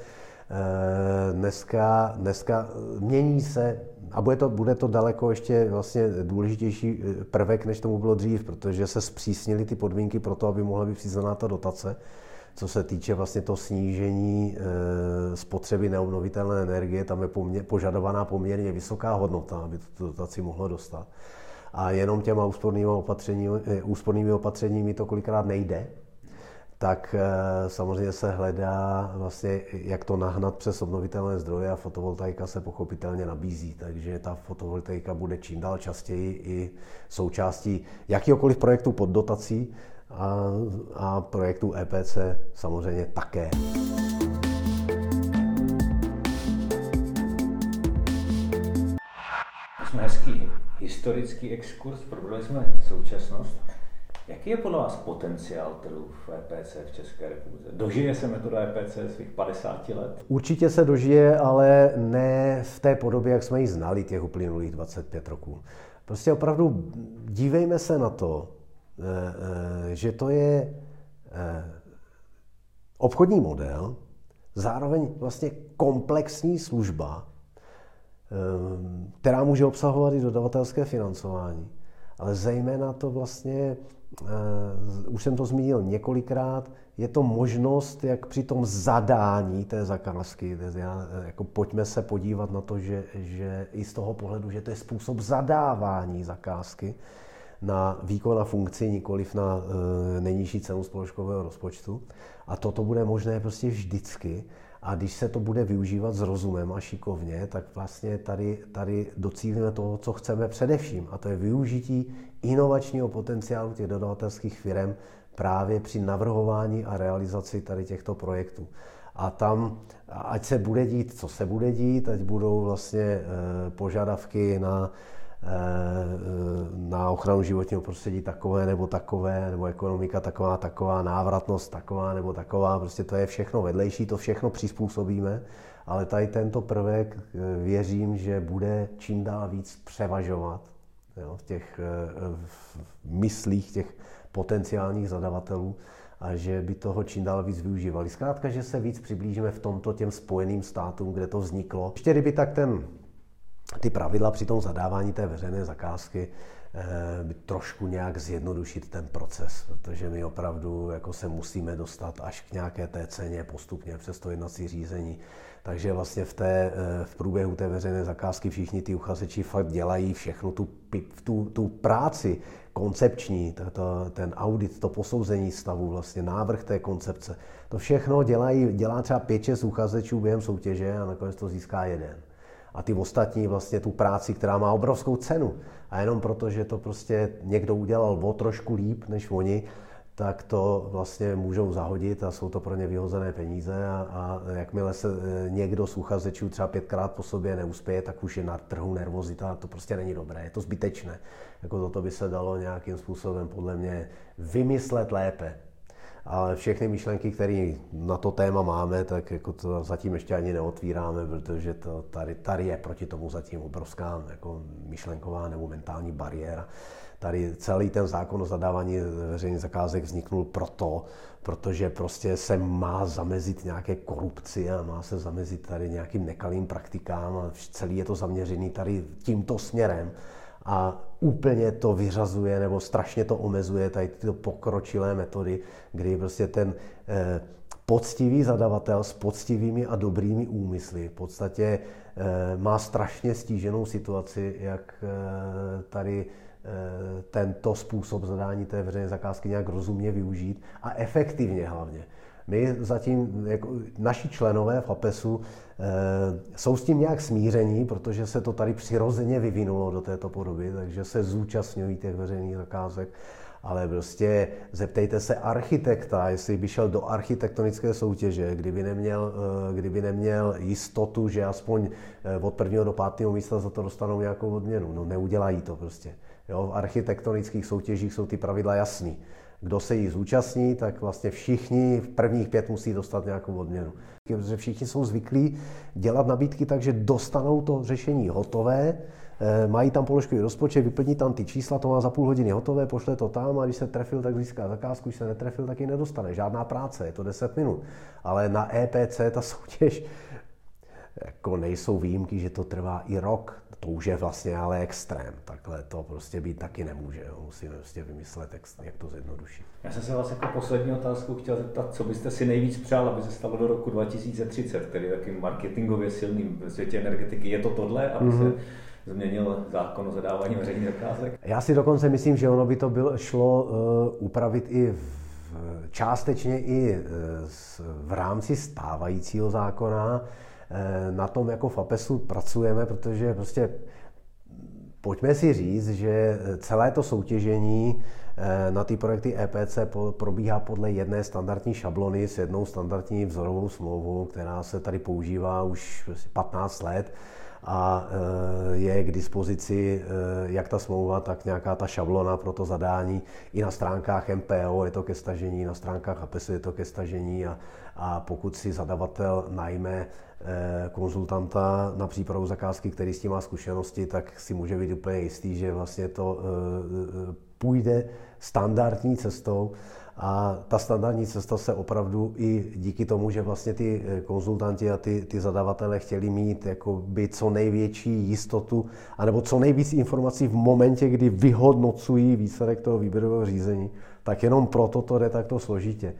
S2: Dneska, dneska mění se a bude to, bude to daleko ještě vlastně důležitější eh, prvek, než tomu bylo dřív, protože se zpřísnily ty podmínky pro to, aby mohla být přiznaná ta dotace, co se týče vlastně to snížení e, spotřeby neobnovitelné energie, tam je poměr, požadovaná poměrně vysoká hodnota, aby tu dotaci mohlo dostat. A jenom těma úspornými opatřeními, eh, úspornými opatřeními to kolikrát nejde, tak eh, samozřejmě se hledá vlastně, jak to nahnat přes obnovitelné zdroje a fotovoltaika se pochopitelně nabízí, takže ta fotovoltaika bude čím dál častěji i součástí jakýkoliv projektu pod dotací a, a projektu EPC samozřejmě také.
S1: Jsme hezký historický exkurs, probrali jsme současnost. Jaký je podle vás potenciál trhu v EPC v České republice? Dožije se metoda EPC svých 50 let?
S2: Určitě se dožije, ale ne v té podobě, jak jsme ji znali těch uplynulých 25 roků. Prostě opravdu dívejme se na to, eh, eh, že to je eh, obchodní model, zároveň vlastně komplexní služba, která může obsahovat i dodavatelské financování, ale zejména to vlastně už jsem to zmínil několikrát, je to možnost, jak při tom zadání té zakázky, já, jako pojďme se podívat na to, že, že i z toho pohledu, že to je způsob zadávání zakázky na výkon a funkci, nikoliv na uh, nejnižší cenu společkového rozpočtu. A toto bude možné prostě vždycky. A když se to bude využívat s rozumem a šikovně, tak vlastně tady, tady docílíme toho, co chceme především. A to je využití inovačního potenciálu těch dodavatelských firm právě při navrhování a realizaci tady těchto projektů. A tam, ať se bude dít, co se bude dít, ať budou vlastně eh, požadavky na na ochranu životního prostředí takové nebo takové, nebo ekonomika taková, taková, návratnost taková nebo taková, prostě to je všechno vedlejší, to všechno přizpůsobíme, ale tady tento prvek eh, věřím, že bude čím dál víc převažovat jo, v těch v myslích těch potenciálních zadavatelů a že by toho čím dál víc využívali. Zkrátka, že se víc přiblížíme v tomto těm spojeným státům, kde to vzniklo. Ještě kdyby tak ten, ty pravidla při tom zadávání té veřejné zakázky eh, by trošku nějak zjednodušit ten proces, protože my opravdu jako se musíme dostat až k nějaké té ceně postupně přes to jednací řízení. Takže vlastně v, té, eh, v průběhu té veřejné zakázky všichni ty uchazeči fakt dělají všechno tu, tu, tu práci, koncepční, to, ten audit, to posouzení stavu, vlastně návrh té koncepce. To všechno dělají, dělá třeba 5-6 uchazečů během soutěže a nakonec to získá jeden. A ty ostatní vlastně tu práci, která má obrovskou cenu. A jenom proto, že to prostě někdo udělal o trošku líp než oni, tak to vlastně můžou zahodit a jsou to pro ně vyhozené peníze a, a jakmile se e, někdo z uchazečů třeba pětkrát po sobě neuspěje, tak už je na trhu nervozita a to prostě není dobré, je to zbytečné. Jako toto by se dalo nějakým způsobem podle mě vymyslet lépe. Ale všechny myšlenky, které na to téma máme, tak jako to zatím ještě ani neotvíráme, protože to tady, tady je proti tomu zatím obrovská jako myšlenková nebo mentální bariéra. Tady celý ten zákon o zadávání veřejných zakázek vzniknul proto, protože prostě se má zamezit nějaké korupci a má se zamezit tady nějakým nekalým praktikám a celý je to zaměřený tady tímto směrem a úplně to vyřazuje nebo strašně to omezuje tady tyto pokročilé metody, kdy prostě ten eh, poctivý zadavatel s poctivými a dobrými úmysly v podstatě eh, má strašně stíženou situaci, jak eh, tady tento způsob zadání té veřejné zakázky nějak rozumně využít a efektivně hlavně. My zatím, jako naši členové v APESu, e, jsou s tím nějak smíření, protože se to tady přirozeně vyvinulo do této podoby, takže se zúčastňují těch veřejných zakázek. Ale prostě zeptejte se architekta, jestli by šel do architektonické soutěže, kdyby neměl, eh, kdyby neměl jistotu, že aspoň od prvního do pátého místa za to dostanou nějakou odměnu. No neudělají to prostě. Jo, v architektonických soutěžích jsou ty pravidla jasný. Kdo se jí zúčastní, tak vlastně všichni v prvních pět musí dostat nějakou odměnu. Protože všichni jsou zvyklí dělat nabídky tak, že dostanou to řešení hotové, eh, mají tam položkový rozpočet, vyplní tam ty čísla, to má za půl hodiny hotové, pošle to tam a když se trefil, tak získá zakázku, když se netrefil, tak ji nedostane. Žádná práce, je to 10 minut. Ale na EPC ta soutěž jako nejsou výjimky, že to trvá i rok, to už je vlastně ale extrém. Takhle to prostě být taky nemůže. Jo. Musíme prostě vymyslet, jak to zjednodušit.
S1: Já jsem se vás jako poslední otázku chtěl zeptat, co byste si nejvíc přál, aby se stalo do roku 2030, tedy takým marketingově silným v světě energetiky. Je to tohle, aby mm-hmm. se změnil zákon o zadávání veřejných zakázek?
S2: Já si dokonce myslím, že ono by to bylo, šlo uh, upravit i v, částečně i uh, v rámci stávajícího zákona. Eh, na tom jako v APESu pracujeme, protože prostě pojďme si říct, že celé to soutěžení eh, na ty projekty EPC probíhá podle jedné standardní šablony s jednou standardní vzorovou smlouvou, která se tady používá už 15 let a eh, je k dispozici jak ta smlouva, tak nějaká ta šablona pro to zadání. I na stránkách MPO je to ke stažení, na stránkách APESu je to ke stažení a, a pokud si zadavatel najme Eh, konzultanta na přípravu zakázky, který s tím má zkušenosti, tak si může být úplně jistý, že vlastně to eh, půjde standardní cestou a ta standardní cesta se opravdu i díky tomu, že vlastně ty eh, konzultanti a ty, ty zadavatele chtěli mít jako by co největší jistotu, anebo co nejvíc informací v momentě, kdy vyhodnocují výsledek toho výběrového řízení, tak jenom proto to jde takto složitě.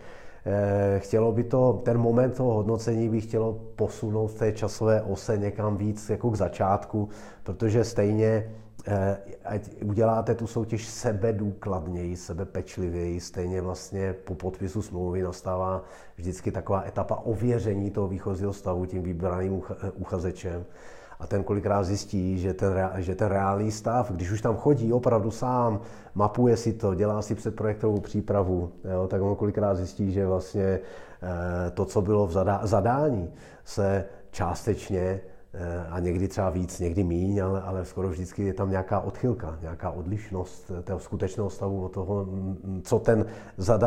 S2: Eh, chtělo by to, ten moment toho hodnocení by chtělo posunout v té časové ose někam víc jako k začátku, protože stejně eh, ať uděláte tu soutěž sebe důkladněji, sebe pečlivěji, stejně vlastně po podpisu smlouvy nastává vždycky taková etapa ověření toho výchozího stavu tím vybraným uchazečem. A ten kolikrát zjistí, že ten, že ten reálný stav, když už tam chodí opravdu sám, mapuje si to, dělá si předprojektovou přípravu, jo, tak on kolikrát zjistí, že vlastně eh, to, co bylo v zadání, se částečně eh, a někdy třeba víc, někdy míň, ale, ale skoro vždycky je tam nějaká odchylka, nějaká odlišnost toho skutečného stavu od toho, co ten,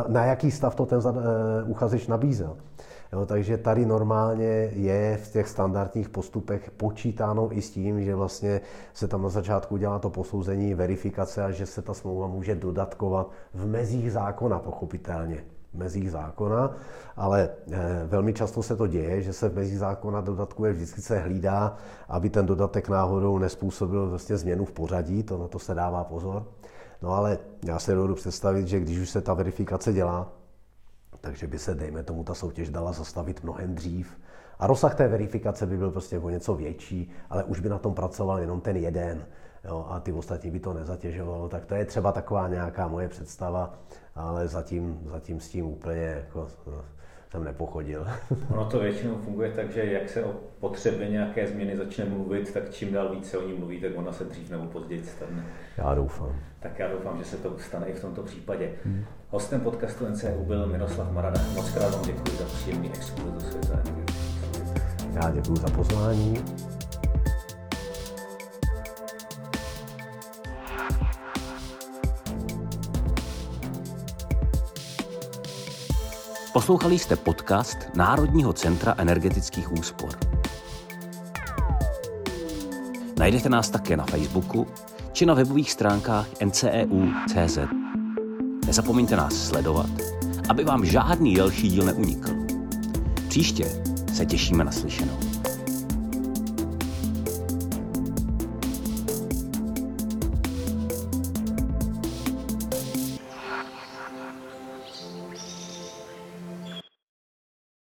S2: na jaký stav to ten eh, uchazeč nabízel. Jo, takže tady normálně je v těch standardních postupech počítáno i s tím, že vlastně se tam na začátku dělá to posouzení, verifikace a že se ta smlouva může dodatkovat v mezích zákona, pochopitelně mezích zákona, ale eh, velmi často se to děje, že se v mezích zákona dodatkuje, vždycky se hlídá, aby ten dodatek náhodou nespůsobil vlastně změnu v pořadí, to na to se dává pozor. No ale já se dovedu představit, že když už se ta verifikace dělá, takže by se, dejme tomu, ta soutěž dala zastavit mnohem dřív. A rozsah té verifikace by byl prostě o něco větší, ale už by na tom pracoval jenom ten jeden. Jo, a ty ostatní by to nezatěžovalo. Tak to je třeba taková nějaká moje představa, ale zatím, zatím s tím úplně jako, jsem nepochodil. [laughs]
S1: Ono to většinou funguje tak, že jak se o potřebě nějaké změny začne mluvit, tak čím dál více o ní mluví, tak ona se dřív nebo později stane.
S2: Já doufám.
S1: Tak já doufám, že se to stane i v tomto případě. Hmm. Hostem podcastu NCU byl Miroslav Marada. Moc krát vám děkuji za příjemný exkurs do světa
S2: Já děkuji za pozvání.
S1: Poslouchali jste podcast Národního centra energetických úspor. Najdete nás také na Facebooku či na webových stránkách nceu.cz. Nezapomeňte nás sledovat, aby vám žádný další díl neunikl. Příště se těšíme na slyšenou.